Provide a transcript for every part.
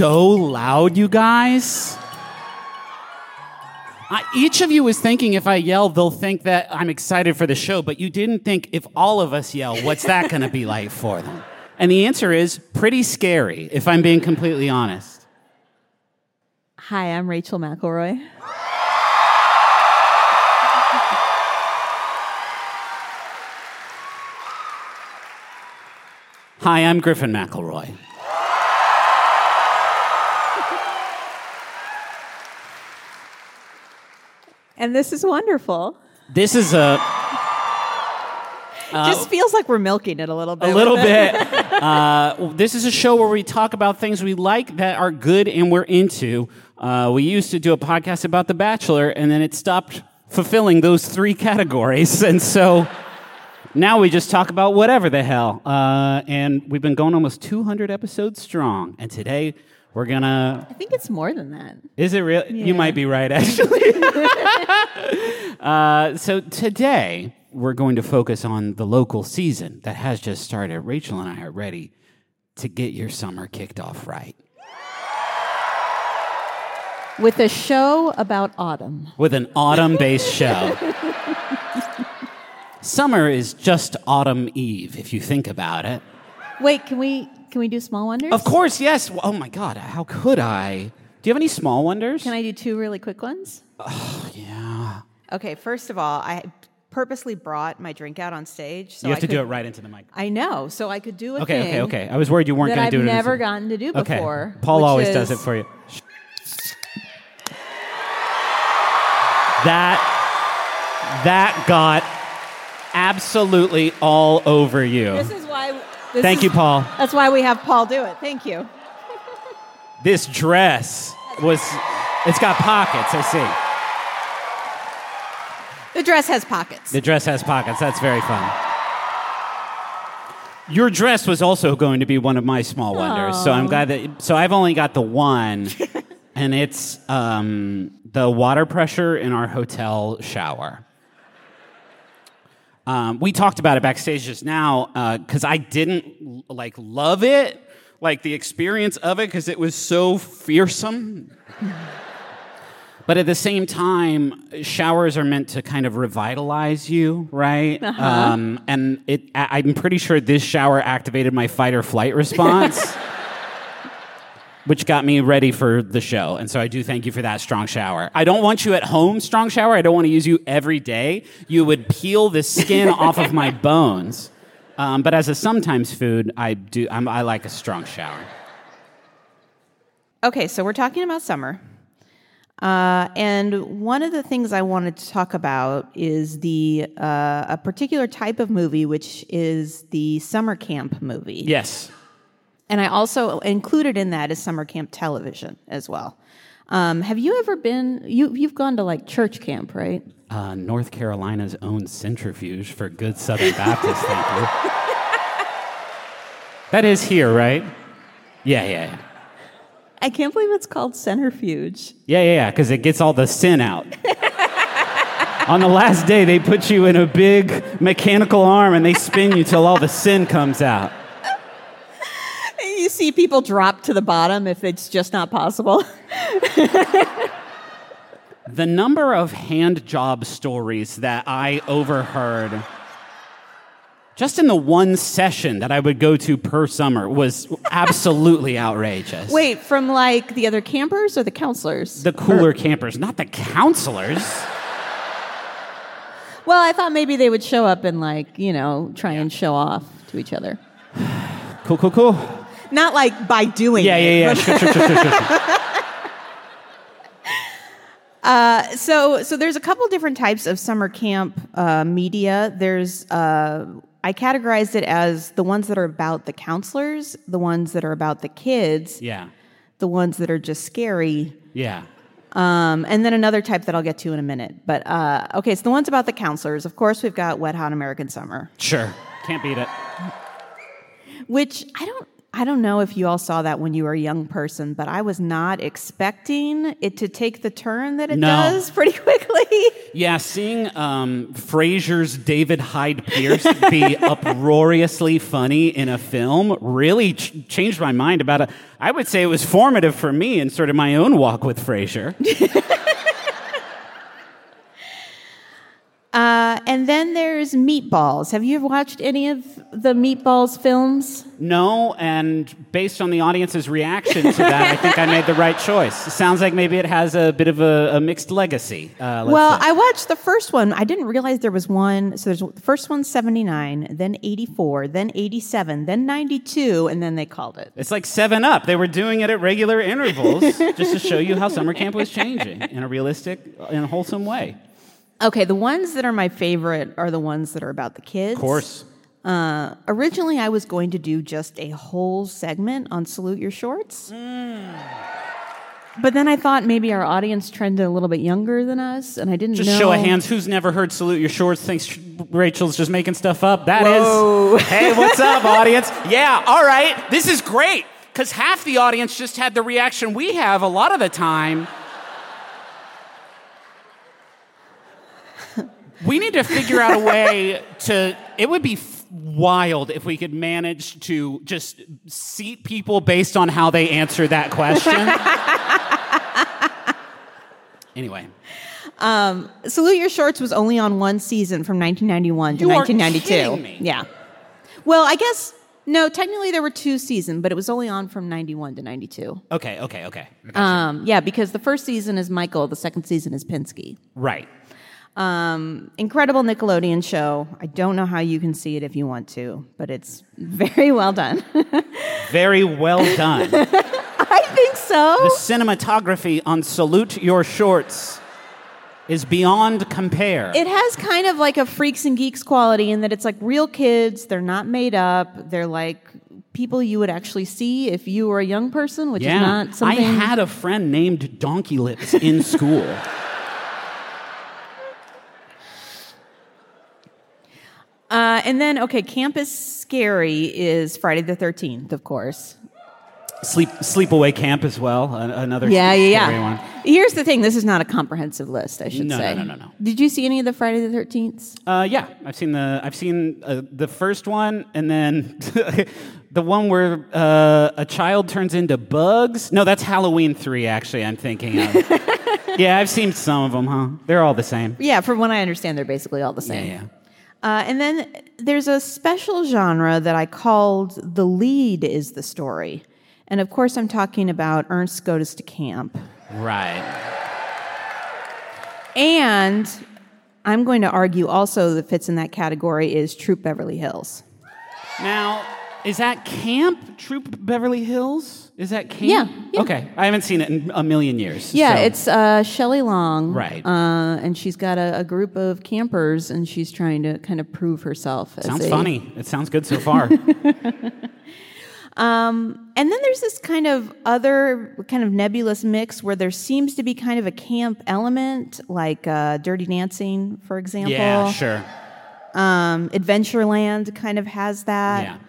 So loud, you guys. I, each of you is thinking if I yell, they'll think that I'm excited for the show, but you didn't think if all of us yell, what's that going to be like for them? And the answer is pretty scary, if I'm being completely honest. Hi, I'm Rachel McElroy. Hi, I'm Griffin McElroy. And this is wonderful. This is a Just feels like we're milking it a little bit. a little bit. Uh, this is a show where we talk about things we like that are good and we're into. Uh, we used to do a podcast about The Bachelor, and then it stopped fulfilling those three categories, and so now we just talk about whatever the hell. Uh, and we've been going almost 200 episodes strong, and today we're gonna. I think it's more than that. Is it real? Yeah. You might be right, actually. uh, so today we're going to focus on the local season that has just started. Rachel and I are ready to get your summer kicked off right With a show about autumn. with an autumn-based show. Summer is just autumn eve, if you think about it. Wait, can we can we do small wonders? Of course, yes. Oh my God, how could I? Do you have any small wonders? Can I do two really quick ones? Oh, yeah. Okay, first of all, I purposely brought my drink out on stage. So you have I to do it right into the mic. I know, so I could do a Okay, thing. okay, okay. I was worried you weren't going to do it. never as a- gotten to do Okay. before. Paul which always does it for you. That that got absolutely all over you. This is why. This Thank is- you, Paul. That's why we have Paul do it. Thank you. This dress was it's got pockets, I see. The dress has pockets. The dress has pockets. That's very fun. Your dress was also going to be one of my small wonders, so I'm glad that. So I've only got the one, and it's um, the water pressure in our hotel shower. Um, we talked about it backstage just now because I didn't like love it, like the experience of it, because it was so fearsome. But at the same time, showers are meant to kind of revitalize you, right? Um, and it, I- I'm pretty sure this shower activated my fight or flight response, which got me ready for the show. And so I do thank you for that strong shower. I don't want you at home, strong shower. I don't want to use you every day. You would peel the skin off of my bones. Um, but as a sometimes food, I do. I'm, I like a strong shower. Okay, so we're talking about summer. Uh, and one of the things I wanted to talk about is the uh, a particular type of movie, which is the summer camp movie. Yes. And I also included in that is summer camp television as well. Um, have you ever been? You you've gone to like church camp, right? Uh, North Carolina's own centrifuge for good Southern Baptists, thank you. That is here, right? Yeah, yeah, yeah. I can't believe it's called centrifuge. Yeah, yeah, yeah, because it gets all the sin out. On the last day, they put you in a big mechanical arm and they spin you till all the sin comes out. You see people drop to the bottom if it's just not possible. The number of hand job stories that I overheard just in the one session that I would go to per summer was absolutely outrageous. Wait, from like the other campers or the counselors? The cooler campers, not the counselors. well, I thought maybe they would show up and like, you know, try and show off to each other. Cool, cool, cool. Not like by doing Yeah, it. yeah, yeah. Sure, sure, sure, sure, sure. so so there's a couple different types of summer camp uh, media there's uh, i categorized it as the ones that are about the counselors the ones that are about the kids Yeah, the ones that are just scary yeah. um, and then another type that i'll get to in a minute but uh, okay so the ones about the counselors of course we've got wet hot american summer Sure. Can't beat it. which i don't I don't know if you all saw that when you were a young person, but I was not expecting it to take the turn that it No. does pretty quickly. Yeah, seeing um, Frasier's David Hyde Pierce be uproariously funny in a film really ch- changed my mind about it. I would say it was formative for me in sort of my own walk with Frasier. Uh, and then there's Meatballs. Have you ever watched any of the Meatballs films? No, and based on the audience's reaction to that, I think I made the right choice. It sounds like maybe it has a bit of a, a mixed legacy. Uh, let's well, say. I watched the first one. I didn't realize there was one. So there's the first one 79, then 84, then 87, then 92, and then they called it. It's like Seven Up. They were doing it at regular intervals just to show you how summer camp was changing in a realistic and wholesome way. Okay, the ones that are my favorite are the ones that are about the kids. Of course. Uh, originally, I was going to do just a whole segment on Salute Your Shorts. But then I thought maybe our audience trended a little bit younger than us, and I didn't Just know. show of hands. Who's never heard "Salute Your Shorts"? Thinks Rachel's just making stuff up. That is. Whoa. Hey, what's up, audience? Yeah, all right. This is great because half the audience just had the reaction we have a lot of the time. We need to figure out a way to. It would be f- wild if we could manage to just seat people based on how they answer that question. anyway. Salute Your Shorts was only on one season from 1991 to You are 1992. kidding me. Yeah. Well, I guess no. Technically, there were two seasons, but it was only on from 91 to 92. Okay, okay, okay. Um, yeah, because the first season is Michael, the second season is Pinsky. Right. Um, incredible Nickelodeon show. I don't know how you can see it if you want to, but it's very well done. Very well done. I think so. the cinematography on Salute Your Shorts is beyond compare. It has kind of like a freaks and geeks quality in that it's like real kids. They're not made up. They're like people you would actually see if you were a young person, which yeah. is not something. I had a friend named Donkey Lips in school. uh, and then, okay, Campus Scary is Friday the 13th, of course. Sleep Sleepaway Camp as well. Another Yeah, scary yeah, yeah. one. Here's the thing this is not a comprehensive list, I should No, no, no, no, no. Did you see any of the Friday the 13th? Uh, yeah, I've seen the I've seen uh, the first one, and then the one where uh, a child turns into bugs. No, that's Halloween three. Actually, I'm thinking of. yeah, I've seen some of them. Huh? They're all the same. Yeah, from what I understand, they're basically all the same. Yeah, yeah. Uh, and then there's a special genre that I called the lead is the story. And of course, I'm talking about Ernest Goes to Camp. Right. And I'm going to argue also that fits in that category is Troop Beverly Hills. Now, is that Camp Troop Beverly Hills? Is that camp? Yeah, yeah. Okay, I haven't seen it in a million years. Yeah, so- it's uh, Shelley Long. Right. Uh, and she's got a, a group of campers, and she's trying to kind of prove herself. As sounds a, funny. It sounds good so far. Um, and then there's this kind of other kind of nebulous mix where there seems to be kind of a camp element, like uh, Dirty Dancing, for example. yeah, sure. Um, Adventureland kind of has that.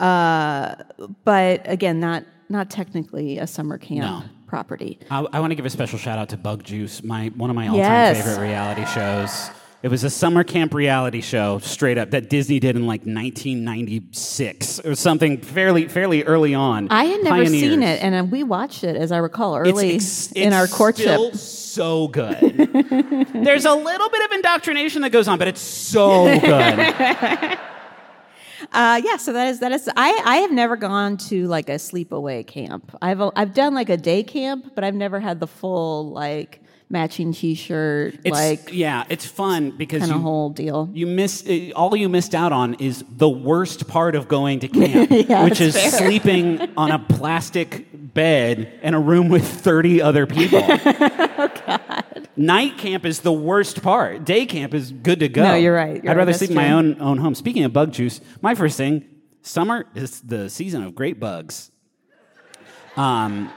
Yeah. Uh, but again, not not technically a summer camp No. property. I, I want to give a special shout out to Bug Juice, my one of my all-time Yes. favorite reality shows. It was a summer camp reality show, straight up, that Disney did in like 1996 or something fairly fairly early on. I had never Pioneers. seen it, and uh, we watched it, as I recall, It's early ex- in it's our courtship. Still so good. There's a little bit of indoctrination that goes on, but it's so good. Uh, yeah, so that is that is. I I have never gone to like a sleepaway camp. I've I've done like a day camp, but I've never had the full like matching T-shirt, It's, like yeah, it's fun because you, whole deal. you miss uh, all you missed out on is the worst part of going to camp, Yeah, which is fair. sleeping on a plastic bed in a room with 30 other people. oh. Night camp is the worst part. Day camp is good to go. No, you're right. You're I'd rather sleep in my own own home. Speaking of bug juice, my first thing, summer is the season of great bugs. Um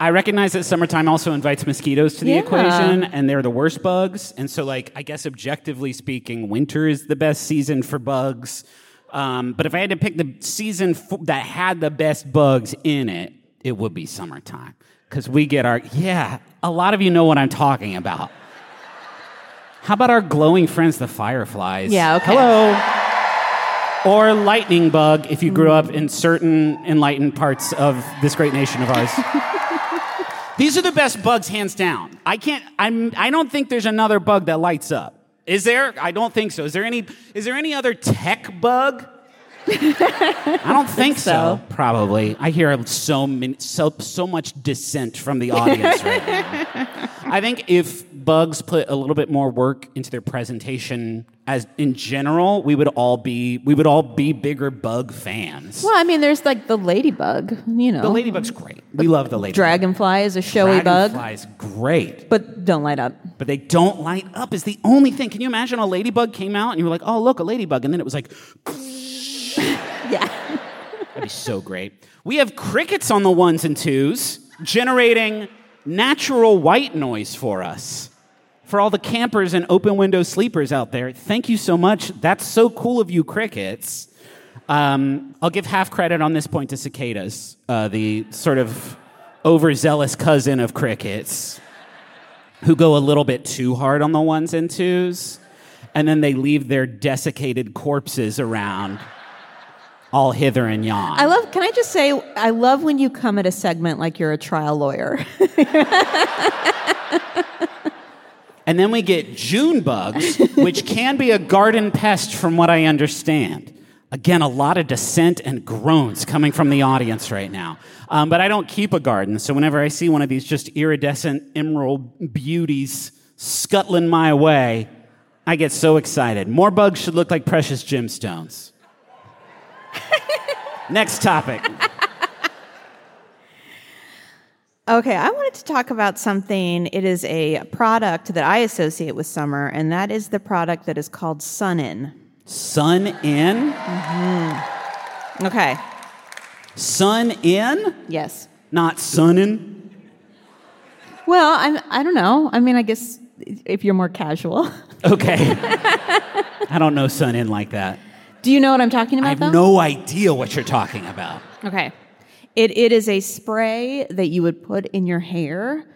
I recognize that summertime also invites mosquitoes to the Yeah. equation, and they're the worst bugs. And so, like, I guess objectively speaking, winter is the best season for bugs. Um, but if I had to pick the season f- that had the best bugs in it, it would be summertime. Because we get our, yeah, a lot of you know what I'm talking about. How about our glowing friends, the fireflies? Yeah, okay. Hello. Or lightning bug if you grew up in certain enlightened parts of this great nation of ours. These are the best bugs, hands down. I can't. I'm. I don't think there's another bug that lights up. Is there? I don't think so. Is there any? Is there any other tech bug? I don't think so. so. Probably. I hear so many, so so much dissent from the audience right now. I think if bugs put a little bit more work into their presentation, as in general, we would all be we would all be bigger bug fans. Well, I mean, there's like the ladybug, you know. The ladybug's great. We love the ladybug. Dragonfly is a showy bug, Dragonfly's great. but don't light up. but they don't light up is the only thing. Can you imagine a ladybug came out and you were like, oh, look, a ladybug. And then it was like, Yeah. that'd be so great. We have crickets on the ones and twos generating natural white noise for us. For all the campers and open window sleepers out there, thank you so much. That's so cool of you, crickets. Um, I'll give half credit on this point to cicadas, uh, the sort of overzealous cousin of crickets. who go a little bit too hard on the ones and twos, and then they leave their desiccated corpses around, all hither and yon. I love. Can I just say, I love when you come at a segment like you're a trial lawyer. and then we get June bugs, which can be a garden pest, from what I understand. Again, a lot of dissent and groans coming from the audience right now. Um, but I don't keep a garden, so whenever I see one of these just iridescent emerald beauties scuttling my way, I get so excited. More bugs should look like precious gemstones. Next topic. Okay, I wanted to talk about something. It is a product that I associate with summer, and that is the product that is called Sun In. Sun in? Mm-hmm. Okay. Sun in? Yes. Not sunnin? Well, I'm. I don't know. I mean, I guess if you're more casual. Okay. I don't know sun in like that. Do you know what I'm talking about? I have though? no idea what you're talking about. Okay. It, it is a spray that you would put in your hair,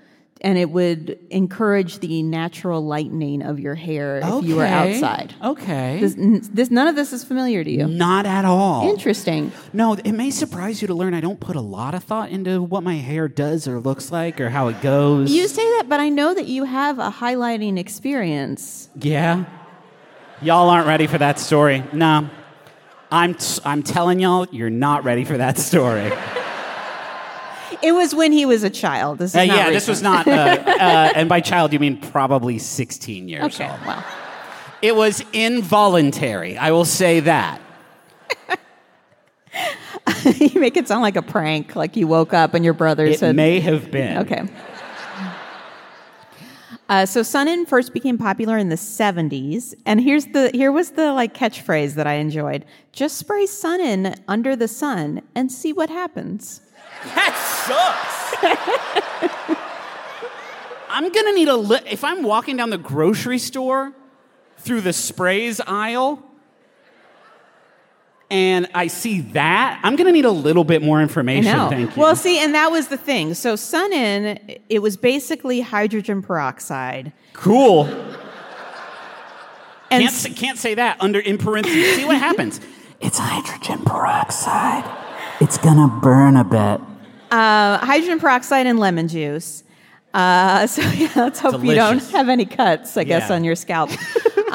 and it would encourage the natural lightening of your hair if you were Okay. outside. Okay. This, n- this, none of this is familiar to you. Not at all. Interesting. No, it may surprise you to learn I don't put a lot of thought into what my hair does or looks like or how it goes. You say that, but I know that you have a highlighting experience. yeah. Y'all aren't ready for that story. No. I'm, t- I'm telling y'all, you're not ready for that story. It was when he was a child. This is Uh, not yeah, this was not, uh, uh, and by child you mean probably 16 years Okay, old. well. It was involuntary, I will say that. you make it sound like a prank, like you woke up and your brother It said, It may have been. Okay. Uh, so Sun-In first became popular in the 70s, and here's the here was the like catchphrase that I enjoyed: "Just spray Sun-In under the sun and see what happens." That sucks. I'm gonna need a li- if I'm walking down the grocery store through the sprays aisle and I see that, I'm gonna need a little bit more information. Thank you. Well, see, and that was the thing. So Sun-In, it was basically hydrogen peroxide, cool. and Can't, say, can't say that under in parentheses. See what happens. It's hydrogen peroxide. It's gonna burn a bit. uh, hydrogen peroxide and lemon juice. Uh, so yeah, let's hope you don't have any cuts, I guess, Yeah. on your scalp.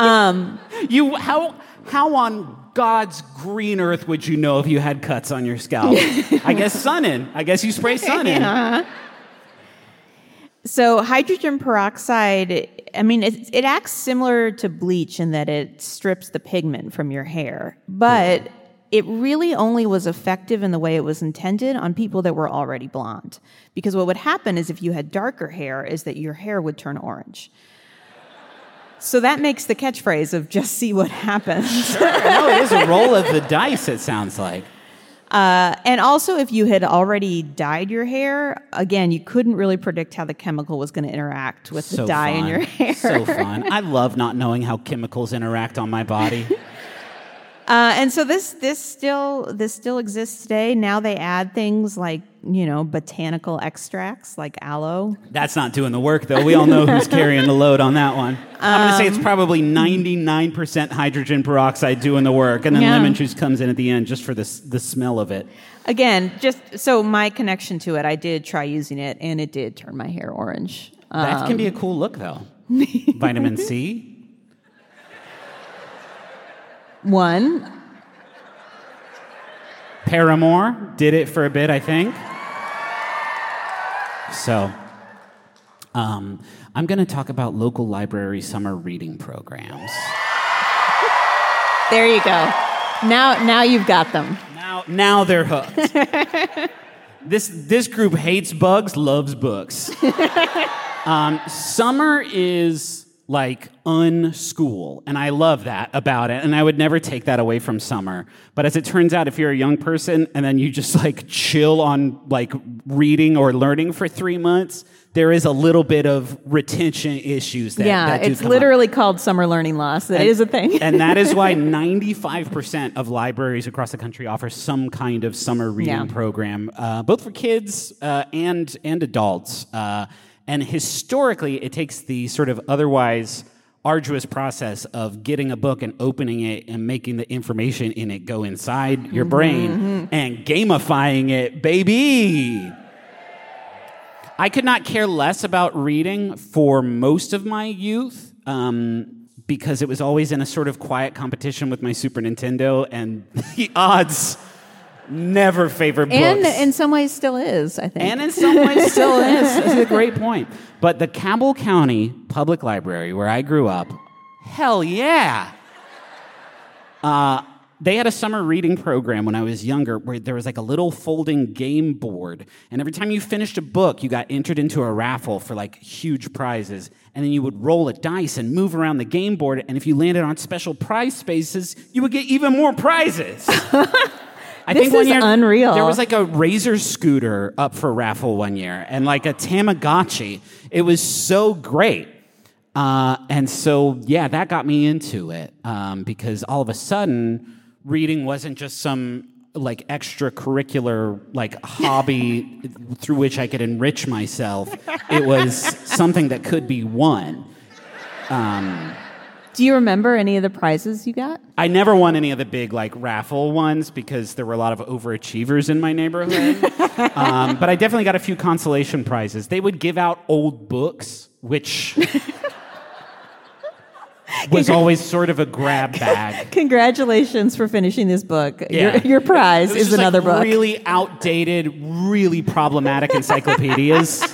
You how how on God's green earth would you know if you had cuts on your scalp? I guess sun in. I guess you spray sun in. So hydrogen peroxide, I mean, it, it acts similar to bleach in that it strips the pigment from your hair, but it really only was effective in the way it was intended on people that were already blonde. Because what would happen is if you had darker hair, is that your hair would turn orange. So that makes the catchphrase of just see what happens. no, it is a roll of the dice. It sounds like. Uh, and also, if you had already dyed your hair, again, you couldn't really predict how the chemical was going to interact with the So dye in your hair. So fun. I love not knowing how chemicals interact on my body. Uh, and so this this still this still exists today. Now they add things like you know botanical extracts like aloe. That's not doing the work, though. We all know who's carrying the load on that one. I'm going to say it's probably 99% hydrogen peroxide doing the work, and then Yeah. lemon juice comes in at the end just for the, the smell of it. Again, just so my connection to it, I did try using it, and it did turn my hair orange. That Um, can be a cool look, though. Vitamin C. one. Paramore did it for a bit, I think. So, um, I'm going to talk about local library summer reading programs. There you go. Now now you've got them. Now, now they're hooked. this this group hates bugs, loves books. um, summer is like unschool, and I love that about it. And I would never take that away from summer. But as it turns out, if you're a young person and then you just like chill on like reading or learning for three months, there is a little bit of retention issues. That, yeah, that do it's come up. literally called summer learning loss. That is a thing. and that is why 95% of libraries across the country offer some kind of summer reading Yeah. program, uh, both for kids uh, and, and adults. Uh, and historically, it takes the sort of otherwise arduous process of getting a book and opening it and making the information in it go inside your brain and gamifying it, baby. I could not care less about reading for most of my youth um, because it was always in a sort of quiet competition with my Super Nintendo, and the odds never favored books. and in some ways still is, I think. And in some ways still is. That's a great point. But the Campbell County Public Library, where I grew up, hell yeah. Uh, they had a summer reading program when I was younger where there was like a little folding game board. And every time you finished a book, you got entered into a raffle for like huge prizes. And then you would roll a dice and move around the game board. And if you landed on special prize spaces, you would get even more prizes. I This think one is year unreal. There was like a razor scooter up for raffle one year, and like a Tamagotchi. It was so great, uh, and so yeah, that got me into it um, because all of a sudden, reading wasn't just some like extracurricular like hobby through which I could enrich myself. It was something that could be won. Do you remember any of the prizes you got? I never won any of the big like raffle ones because there were a lot of overachievers in my neighborhood. um, but I definitely got a few consolation prizes. They would give out old books, which was always sort of a grab bag. Congratulations for finishing this book. Yeah. Your, your prize is just, like, another book. Really outdated, really problematic encyclopedias.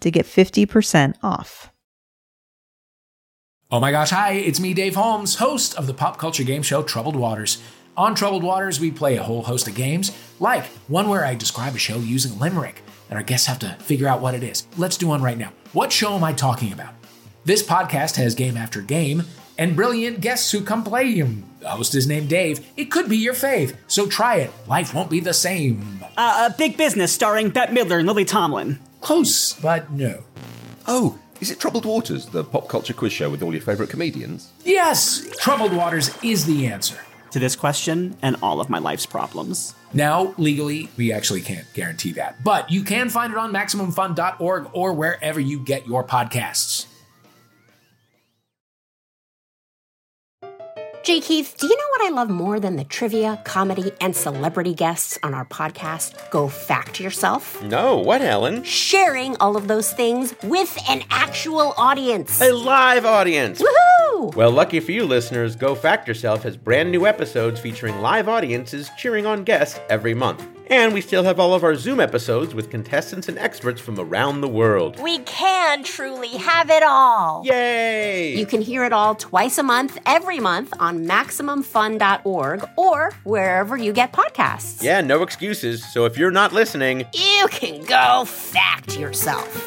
to get 50% off. Oh my gosh, hi, it's me, Dave Holmes, host of the pop culture game show Troubled Waters. On Troubled Waters, we play a whole host of games, like one where I describe a show using a limerick, and our guests have to figure out what it is. Let's do one right now. What show am I talking about? This podcast has game after game and brilliant guests who come play. Um, The host is named Dave. It could be your fave, so try it. Life won't be the same. Uh, uh, Big Business starring Bette Midler and Lily Tomlin. Close, but no. Oh, is it Troubled Waters, the pop culture quiz show with all your favourite comedians? Yes, Troubled Waters is the answer. To this question and all of my life's problems. Now, legally, we actually can't guarantee that, but you can find it on MaximumFun.org or wherever you get your podcasts. J. Keith, do you know what I love more than the trivia, comedy, and celebrity guests on our podcast, Go Fact Yourself? No, what, Helen? Sharing all of those things with an actual audience. A live audience! Woohoo! Well, lucky for you listeners, Go Fact Yourself has brand new episodes featuring live audiences cheering on guests every month. And we still have all of our Zoom episodes with contestants and experts from around the world. We can truly have it all. Yay! You can hear it all twice a month, every month on MaximumFun.org or wherever you get podcasts. yeah, no excuses. So if you're not listening, You can go fact yourself.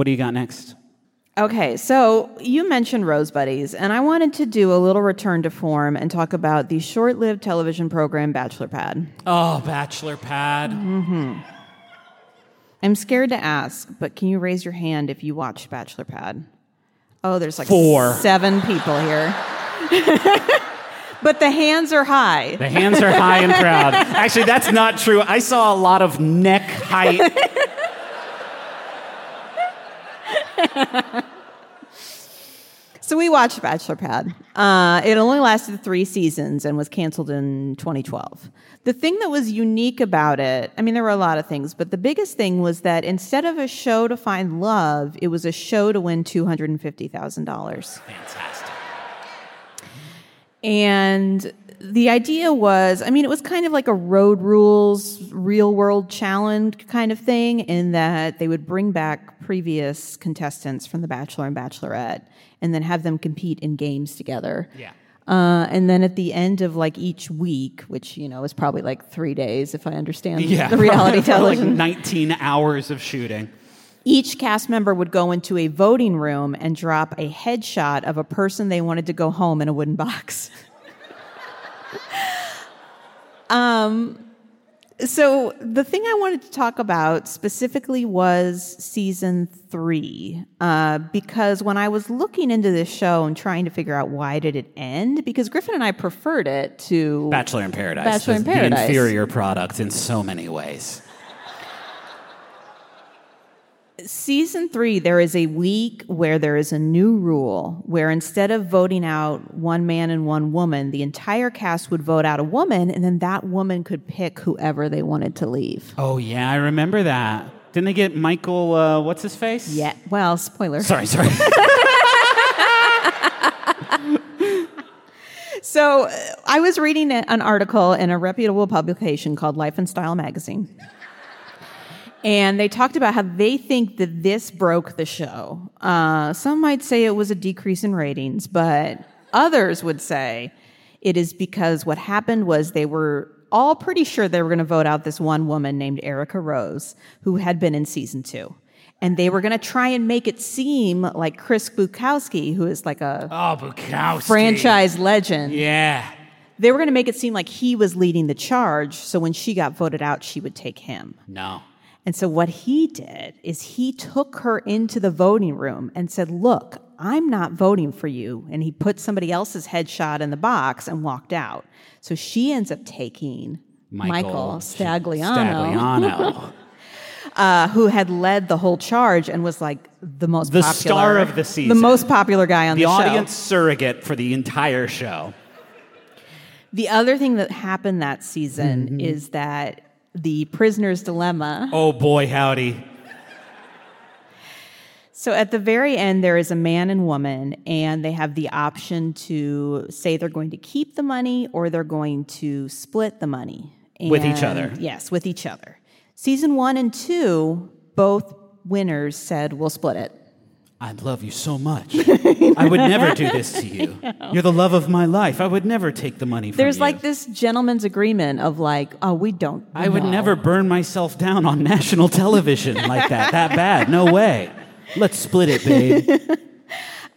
What do you got next? Okay, so you mentioned Rose Buddies, and I wanted to do a little return to form and talk about the short lived television program Bachelor Pad. Oh, Bachelor Pad. Mm-hmm. I'm scared to ask, but can you raise your hand if you watched Bachelor Pad? Oh, there's like Four. seven people here. but the hands are high. The hands are high and proud. Actually, that's not true. I saw a lot of neck height. So we watched Bachelor Pad. Uh, it only lasted three seasons and was canceled in 2012. The thing that was unique about it, I mean, there were a lot of things, but the biggest thing was that instead of a show to find love, it was a show to win $250,000. Fantastic. And the idea was, I mean, it was kind of like a road rules, real world challenge kind of thing, in that they would bring back previous contestants from The Bachelor and Bachelorette and then have them compete in games together. Yeah. Uh, and then at the end of like each week, which you know is probably like three days, if I understand Yeah. the reality For like television, 19 hours of shooting. each cast member would go into a voting room and drop a headshot of a person they wanted to go home in a wooden box. um, so the thing I wanted to talk about specifically was season three, uh, because when I was looking into this show and trying to figure out why did it end, because Griffin and I preferred it to Bachelor in Paradise. Bachelor in Paradise. The inferior product in so many ways. Season three, there is a week where there is a new rule where instead of voting out one man and one woman, the entire cast would vote out a woman, and then that woman could pick whoever they wanted to leave. Oh, yeah, I remember that. Didn't they get Michael, uh, what's his face? Yeah, well, spoiler. Sorry, sorry. So uh, I was reading an article in a reputable publication called Life and Style magazine. And they talked about how they think that this broke the show. Uh, some might say it was a decrease in ratings, but others would say it is because what happened was they were all pretty sure they were going to vote out this one woman named Erica Rose, who had been in season two. And they were going to try and make it seem like Chris Bukowski, who is like a Oh, Bukowski. franchise legend, Yeah. they were going to make it seem like he was leading the charge. So when she got voted out, she would take him. No. And so what he did is he took her into the voting room and said, Look, I'm not voting for you. And he put somebody else's headshot in the box and walked out. So she ends up taking Michael, Stagliano, Stagliano. Uh, who had led the whole charge and was like the most The popular, star of the season, the most popular guy on the the, show. audience surrogate for the entire show. The other thing that happened that season Mm-hmm. is that the prisoner's dilemma. Oh boy, howdy. So at the very end, there is a man and woman, and they have the option to say they're going to keep the money or they're going to split the money With each other. Yes, with each other. Season one and two, both winners said we'll split it. I love you so much. I would never do this to you. You're the love of my life. I would never take the money from There's you. like this gentleman's agreement of like, oh, we don't. I would no. never burn myself down on national television like that. That bad. No way. Let's split it, babe.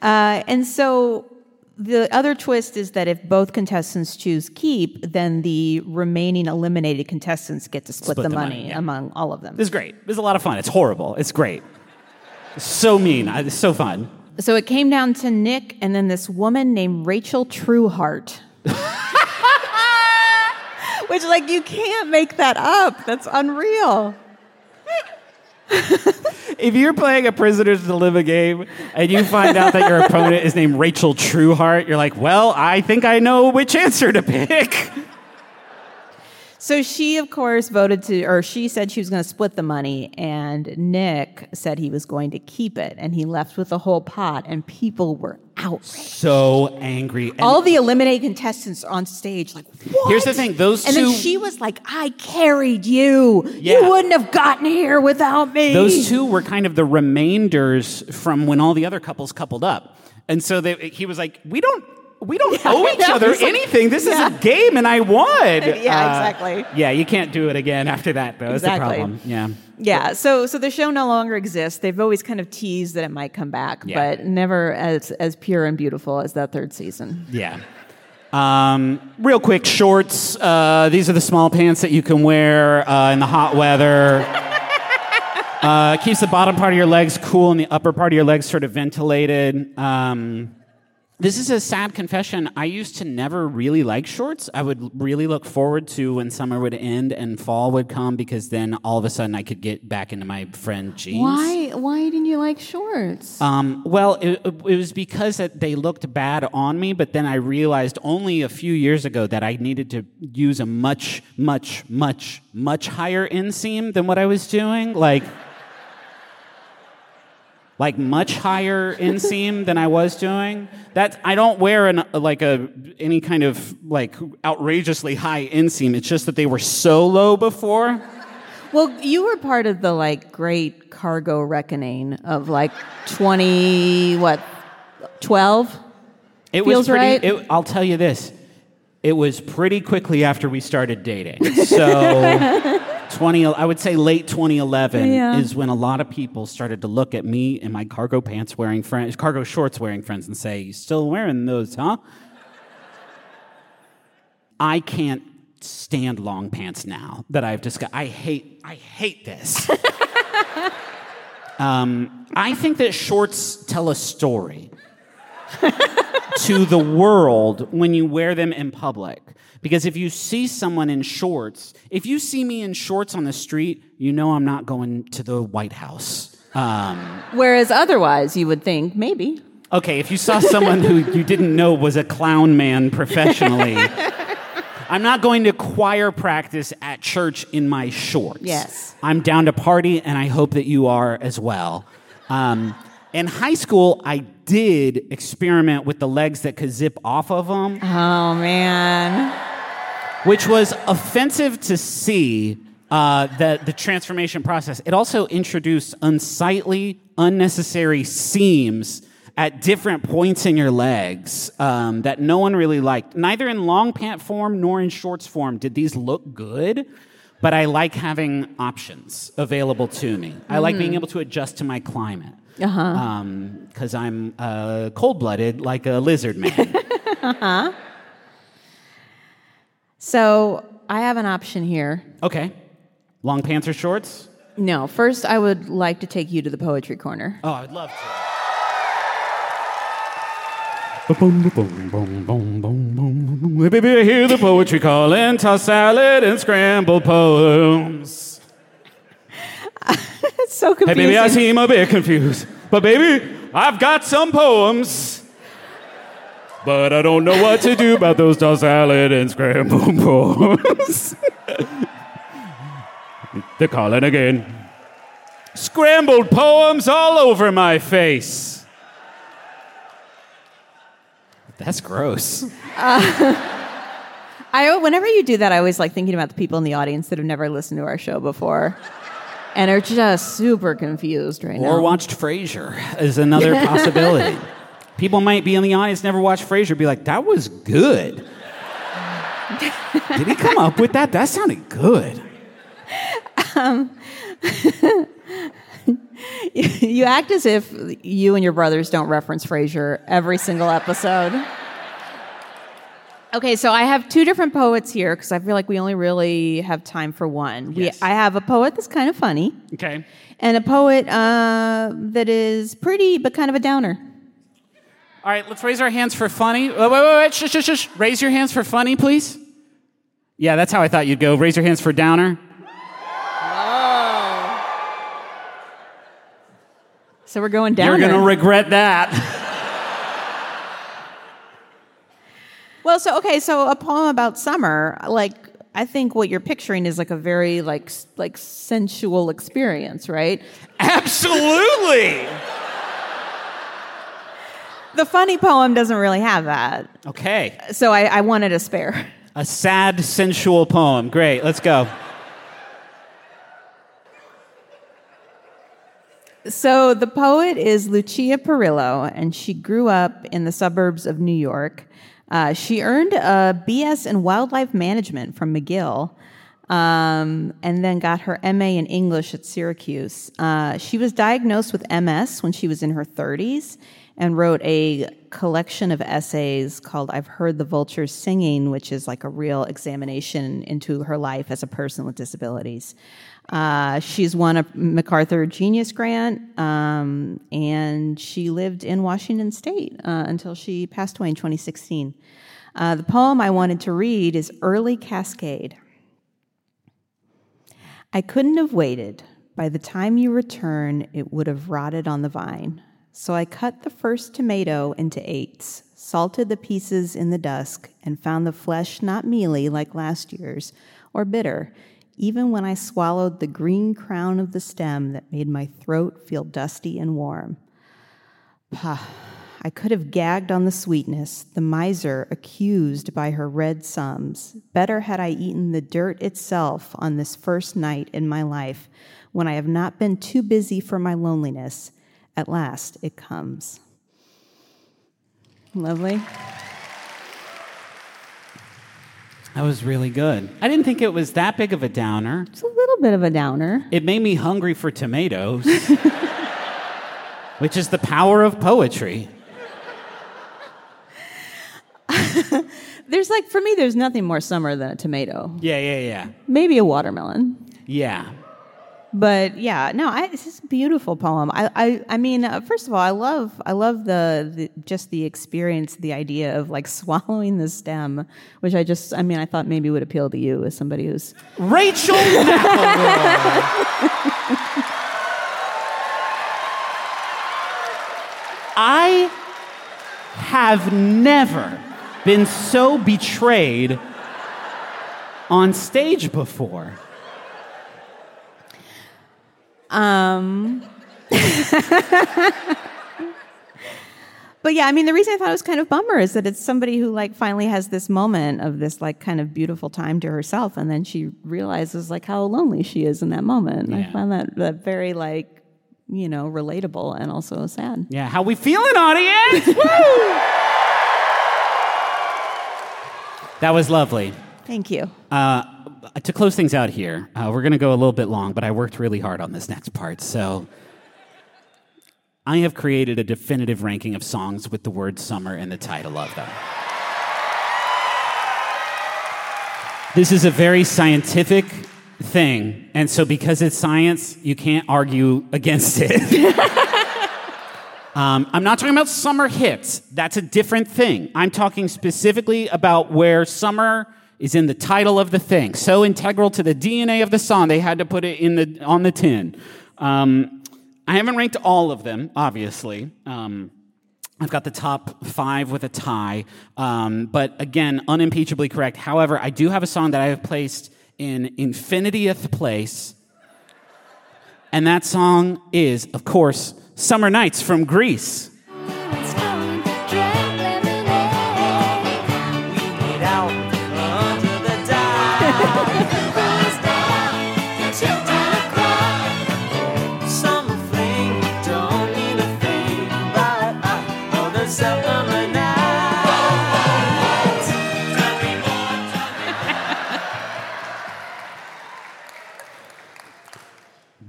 Uh, and so the other twist is that if both contestants choose keep, then the remaining eliminated contestants get to split, Split the, the money, money, yeah. among all of them. This is great. This is a lot of fun. It's horrible. It's great. So mean. It's so fun. So it came down to Nick and then this woman named Rachel Truehart. Which, like, you can't make that up. That's unreal. If you're playing a Prisoners Dilemma game and you find out that your opponent is named Rachel Truehart, you're like, well, I think I know which answer to pick. So she, of course, voted to, or she said she was going to split the money, and Nick said he was going to keep it, and he left with the whole pot, and people were outraged. So angry. And All the eliminated contestants on stage, like, what? Here's the thing, those and two- then she was like, I carried you. Yeah. You wouldn't have gotten here without me. those two were kind of the remainders from when all the other couples coupled up. And so they, he was like, we don't. We don't owe each other like, anything. This yeah. is a game, and I won. Yeah, Uh, exactly. Yeah, you can't do it again after that, though. That's the Exactly. problem. Yeah. Yeah, so so the show no longer exists. They've always kind of teased that it might come back, Yeah. but never as as pure and beautiful as that third season. Yeah. Um, real quick, shorts. Uh, these are the small pants that you can wear uh, in the hot weather. Uh, keeps the bottom part of your legs cool and the upper part of your legs sort of ventilated. Um, this is a sad confession. I used to never really like shorts. I would really look forward to when summer would end and fall would come because then all of a sudden I could get back into my friend jeans. Why why didn't you like shorts? Um, well, it, it was because they looked bad on me, but then I realized only a few years ago that I needed to use a much, much, much, much higher inseam than what I was doing. Like, like much higher inseam than I was doing. That I don't wear an like a any kind of like outrageously high inseam. It's just that they were so low before. Well, you were part of the like great cargo reckoning of like 20 what 12? It Feels was pretty. right. It, I'll tell you this. It was pretty quickly after we started dating. So, twenty. I would say late 2011 Yeah. is when a lot of people started to look at me in my cargo pants wearing friends, cargo shorts wearing friends, and say, "You still wearing those, huh?" I can't stand long pants now that I've discussed. I hate. I hate this. um, I think that shorts tell a story to the world when you wear them in public. Because if you see someone in shorts, if you see me in shorts on the street, you know I'm not going to the White House. Um, Whereas otherwise you would think maybe. okay, if you saw someone who you didn't know was a clown man professionally, I'm not going to choir practice at church in my shorts. Yes. I'm down to party, and I hope that you are as well. Um, in high school, I did experiment with the legs that could zip off of them, Oh man. Which was offensive to see. Uh, the, the transformation process. It also introduced unsightly, unnecessary seams at different points in your legs um, that no one really liked. Neither in long pant form nor in shorts form did these look good, but I like having options available to me. I like being able to adjust to my climate. Uh-huh. Because I'm uh, cold blooded like a lizard man. So I have an option here. okay. Long pants or shorts? No, first I would like to take you to the poetry corner. Oh, I would love to. Boom, boom, boom, boom, boom, boom. Baby, hear the poetry calling. Toss salad and scrambled poems. It's so confusing. Hey, baby, I seem a bit confused. But, baby, I've got some poems. But I don't know what to do about those tossed salad and scrambled poems. They're calling again. Scrambled poems all over my face. That's gross. Uh, I whenever you do that, I always like thinking about the people in the audience that have never listened to our show before, and are just super confused right now. Or watched Frasier is another possibility. People might be in the audience, never watched Frasier, be like, that was good. Did he come up with that? That sounded good. you act as if you and your brothers don't reference Frasier every single episode. Okay, so I have two different poets here because I feel like we only really have time for one. Yes. We, I have a poet that's kind of funny Okay. and a poet uh, that is pretty but kind of a downer. All right, let's raise our hands for funny. Wait, wait, wait, wait. Shush, shush, shush. Raise your hands for funny, please. Yeah, that's how I thought you'd go. Raise your hands for downer. So we're going downer. You're going to regret that. Well, so okay, so a poem about summer, like I think what you're picturing is like a very like like sensual experience, right? Absolutely. The funny poem doesn't really have that, Okay. so I, I wanted a spare. A sad, sensual poem. Great. Let's go. So the poet is Lucia Perillo, and she grew up in the suburbs of New York. Uh, she earned a BS in wildlife management from McGill, um, and then got her MA in English at Syracuse. Uh, she was diagnosed with MS when she was in her 30s, and wrote a collection of essays called "I've Heard the Vultures Singing," which is like a real examination into her life as a person with disabilities. Uh, she's won a MacArthur Genius Grant, um, and she lived in Washington State uh, until she passed away in 2016. Uh, the poem I wanted to read is Early Cascade. I couldn't have waited. By the time you return, it would have rotted on the vine. So I cut the first tomato into eights, salted the pieces in the dusk, and found the flesh not mealy like last year's, or bitter, even when I swallowed the green crown of the stem that made my throat feel dusty and warm. Pah. I could have gagged on the sweetness, the miser accused by her red sums. Better had I eaten the dirt itself on this first night in my life, when I have not been too busy for my loneliness. At last it comes. Lovely. That was really good. I didn't think it was that big of a downer. It's a little bit of a downer. It made me hungry for tomatoes, which is the power of poetry. There's like, for me, there's nothing more summer than a tomato. Yeah, yeah, yeah. Maybe a watermelon. Yeah. But yeah, no, I, it's just a beautiful poem. I, I, I mean, uh, first of all, I love, I love the, the just the experience, the idea of like swallowing the stem, which I just, I mean, I thought maybe would appeal to you as somebody who's. Rachel I have never been so betrayed on stage before. Um. But yeah, I mean, the reason I thought it was kind of bummer is that it's somebody who like finally has this moment of this like kind of beautiful time to herself, and then she realizes like how lonely she is in that moment. And I Yeah. found that that very like you know, relatable and also sad. Yeah, how we feeling, audience? Woo! That was lovely. Thank you. Uh, to close things out here, uh, we're going to go a little bit long, but I worked really hard on this next part. So I have created a definitive ranking of songs with the word summer in the title of them. This is a very scientific thing. And so, because it's science, you can't argue against it. um, I'm not talking about summer hits, that's a different thing. I'm talking specifically about where summer is in the title of the thing. So integral to the DNA of the song, they had to put it in the, on the tin. Um, I haven't ranked all of them, obviously. Um, I've got the top five with a tie, um, but again, unimpeachably correct. However, I do have a song that I have placed in infinitieth place, and that song is, of course, Summer Nights from Grease.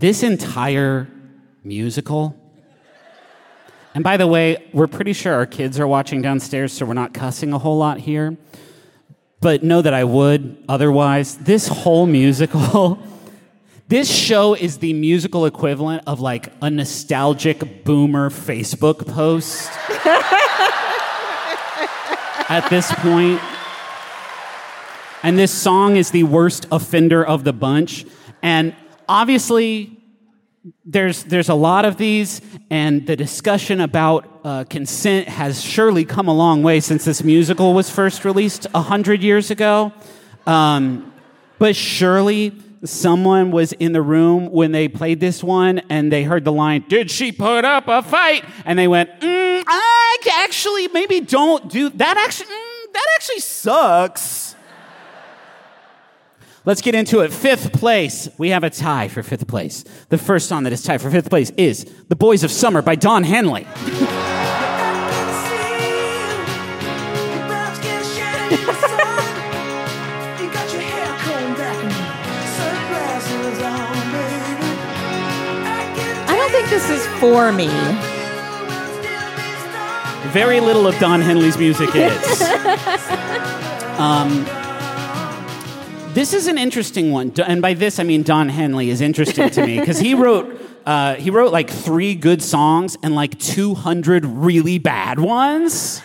This entire musical, and by the way, we're pretty sure our kids are watching downstairs, so we're not cussing a whole lot here. But know that I would otherwise. This whole musical, this show is the musical equivalent of like a nostalgic boomer Facebook post at this point. And this song is the worst offender of the bunch. And obviously, there's, there's a lot of these, and the discussion about uh, consent has surely come a long way since this musical was first released 100 years ago. Um, but surely someone was in the room when they played this one and they heard the line, Did she put up a fight? And they went, mm, I actually maybe don't do that. Actually, mm, that actually sucks. Let's get into it. Fifth place. We have a tie for fifth place. The first song that is tied for fifth place is The Boys of Summer by Don Henley. I don't think this is for me. Very little of Don Henley's music is. um, this is an interesting one, and by this I mean Don Henley is interesting to me because he wrote uh, he wrote like three good songs and like 200 really bad ones.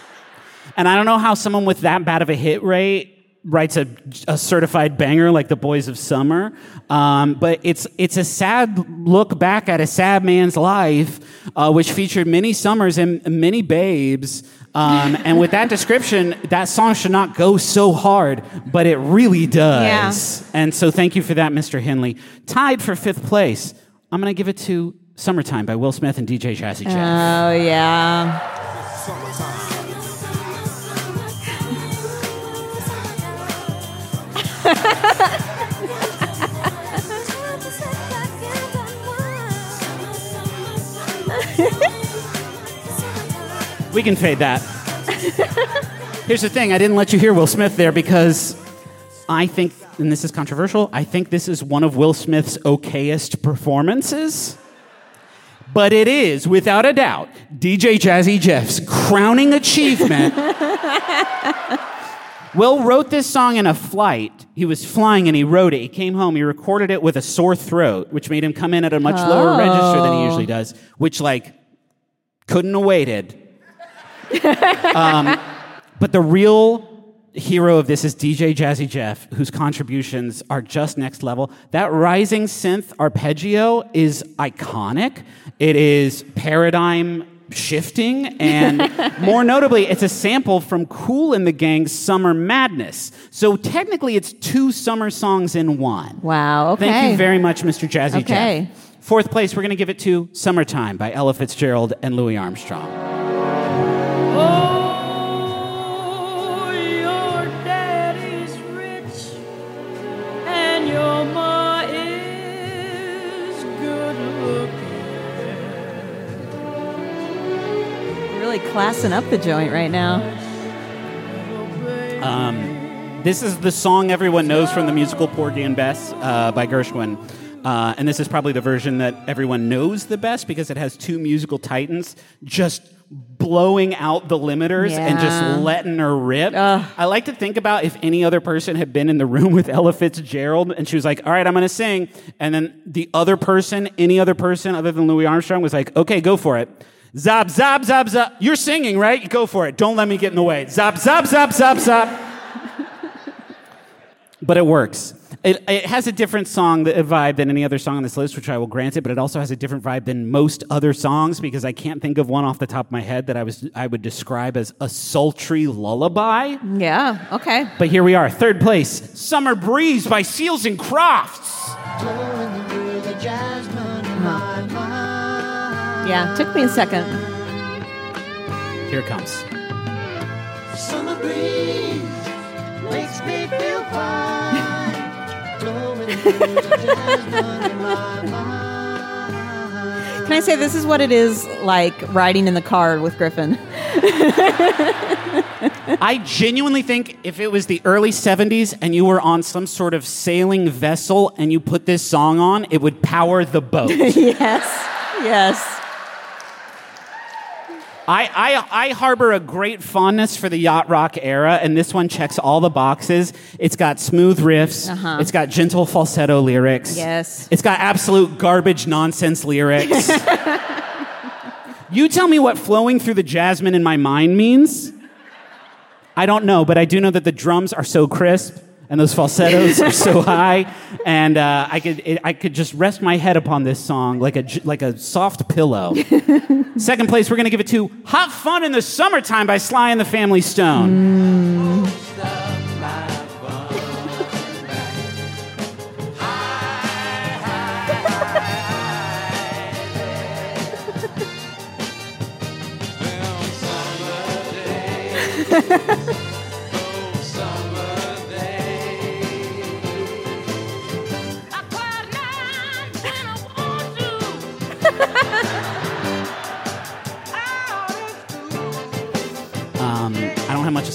And I don't know how someone with that bad of a hit rate writes a, a certified banger like the Boys of Summer. Um, but it's it's a sad look back at a sad man's life, uh, which featured many summers and many babes. Um, and with that description, that song should not go so hard, but it really does. Yeah. And so thank you for that, Mr. Henley. Tied for fifth place, I'm going to give it to Summertime by Will Smith and DJ Jazzy Jeff. Oh, yeah. We can fade that. Here's the thing I didn't let you hear Will Smith there because I think, and this is controversial, I think this is one of Will Smith's okayest performances. But it is, without a doubt, DJ Jazzy Jeff's crowning achievement. Will wrote this song in a flight. He was flying and he wrote it. He came home, he recorded it with a sore throat, which made him come in at a much lower register than he usually oh. does, which, like, couldn't have waited. um, but the real hero of this is DJ Jazzy Jeff, whose contributions are just next level. That rising synth arpeggio is iconic. It is paradigm shifting, and more notably, it's a sample from Kool and the Gang's Summer Madness. So technically, it's two summer songs in one. Wow. Okay. Thank you very much, Mr. Jazzy Okay. Jeff. Fourth place, we're going to give it to Summertime by Ella Fitzgerald and Louis Armstrong. Classing up the joint right now. This is the song everyone knows from the musical Porgy and Bess uh, by Gershwin. Uh, and this is probably the version that everyone knows the best because it has two musical titans just blowing out the limiters and just letting her rip. I like to think about if any other person had been in the room with Ella Fitzgerald and she was like, all right, I'm going to sing. And then the other person, any other person other than Louis Armstrong was like, okay, go for it. Zop, zop, zop, zop. You're singing, right? Go for it. Don't let me get in the way. Zop, zop, zop, zop, zop but it works. It, it has a different song vibe than any other song on this list, which I will grant it. But it also has a different vibe than most other songs because I can't think of one off the top of my head that I was I would describe as a sultry lullaby. Yeah. Okay. But here we are, third place, "Summer Breeze" by Seals and Crofts. Yeah, took me a second. Here it comes. Summer breeze makes me feel fine. Blowing through the jasmine in my mind. Can I say this is what it is like riding in the car with Griffin? I genuinely think if it was the early 70s and you were on some sort of sailing vessel and you put this song on, it would power the boat. yes, yes. I, I, I harbor a great fondness for the yacht rock era, and this one checks all the boxes. It's got smooth riffs. Uh-huh. It's got gentle falsetto lyrics. Yes. It's got absolute garbage nonsense lyrics. you tell me what flowing through the jasmine in my mind means. I don't know, but I do know that the drums are so crisp and those falsettos are so high, and uh, I could it, I could just rest my head upon this song like a j- like a soft pillow. Second place, we're gonna give it to "Hot Fun in the Summertime" by Sly and the Family Stone. I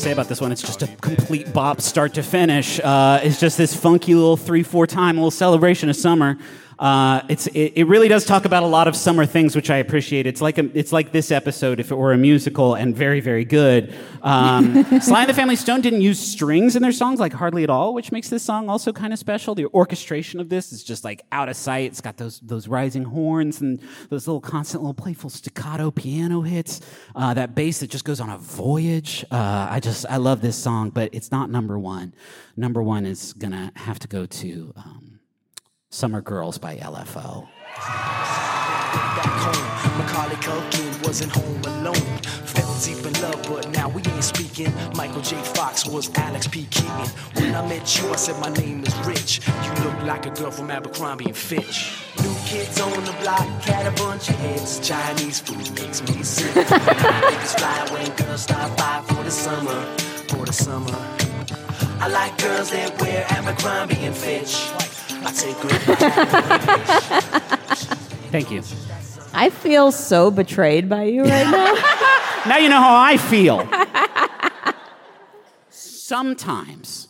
say about this one. It's just a complete bop, start to finish. Uh, it's just this funky little three, four time little celebration of summer. Uh, it's it, it really does talk about a lot of summer things, which I appreciate. It's like a, it's like this episode if it were a musical and very very good. Um, Sly and the Family Stone didn't use strings in their songs like hardly at all, which makes this song also kind of special. The orchestration of this is just like out of sight. It's got those those rising horns and those little constant little playful staccato piano hits. Uh, that bass that just goes on a voyage. Uh, I just I love this song, but it's not number one. Number one is gonna have to go to. Um, Summer Girls by LFO. back home. Macaulay Culkin wasn't home alone. Fell deep in love, but now we ain't speaking. Michael J. Fox was Alex P. Keaton. When I met you, I said my name is Rich. You look like a girl from Abercrombie and Fitch. New kids on the block had a bunch of hits. Chinese food makes me sick. Niggas fly when girls stop by for the summer, for the summer. I like girls that wear Abercrombie and Fitch. I take good Thank you. I feel so betrayed by you right now. Now you know how I feel. Sometimes,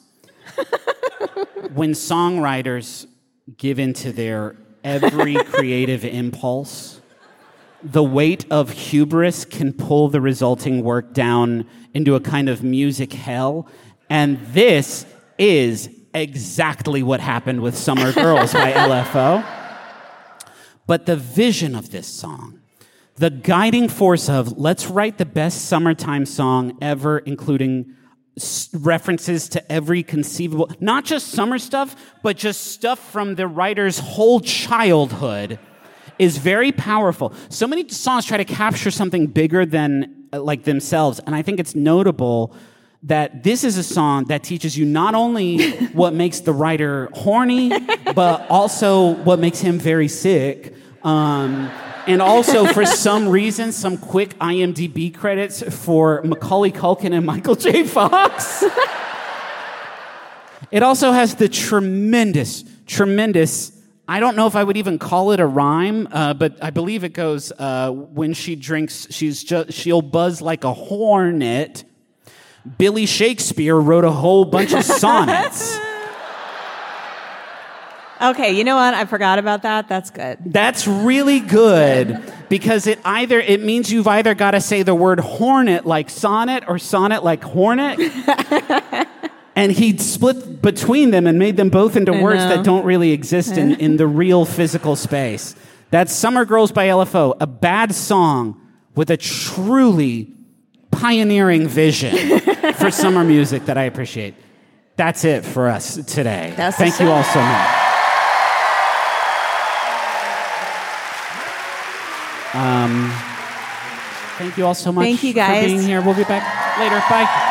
when songwriters give into their every creative impulse, the weight of hubris can pull the resulting work down into a kind of music hell. And this is exactly what happened with Summer Girls by LFO. But the vision of this song, the guiding force of let's write the best summertime song ever, including references to every conceivable, not just summer stuff, but just stuff from the writer's whole childhood, is very powerful. So many songs try to capture something bigger than uh, like themselves, and I think it's notable that this is a song that teaches you not only what makes the writer horny, but also what makes him very sick. Um, and also, for some reason, some quick IMDb credits for Macaulay Culkin and Michael J. Fox. it also has the tremendous, tremendous I don't know if I would even call it a rhyme, uh, but I believe it goes uh, when she drinks, she's just she'll buzz like a hornet. Billy Shakespeare wrote a whole bunch of sonnets. Okay, you know what? I forgot about that. That's good. That's really good because it either it means you've either got to say the word hornet like sonnet or sonnet like hornet. and he split between them and made them both into I words know. that don't really exist in, in the real physical space. That's Summer Girls by LFO, a bad song with a truly pioneering vision for summer music that I appreciate. That's it for us today. That's Thank you all so much. Um, thank you all so much Thank you, guys. for being here. We'll be back later. Bye.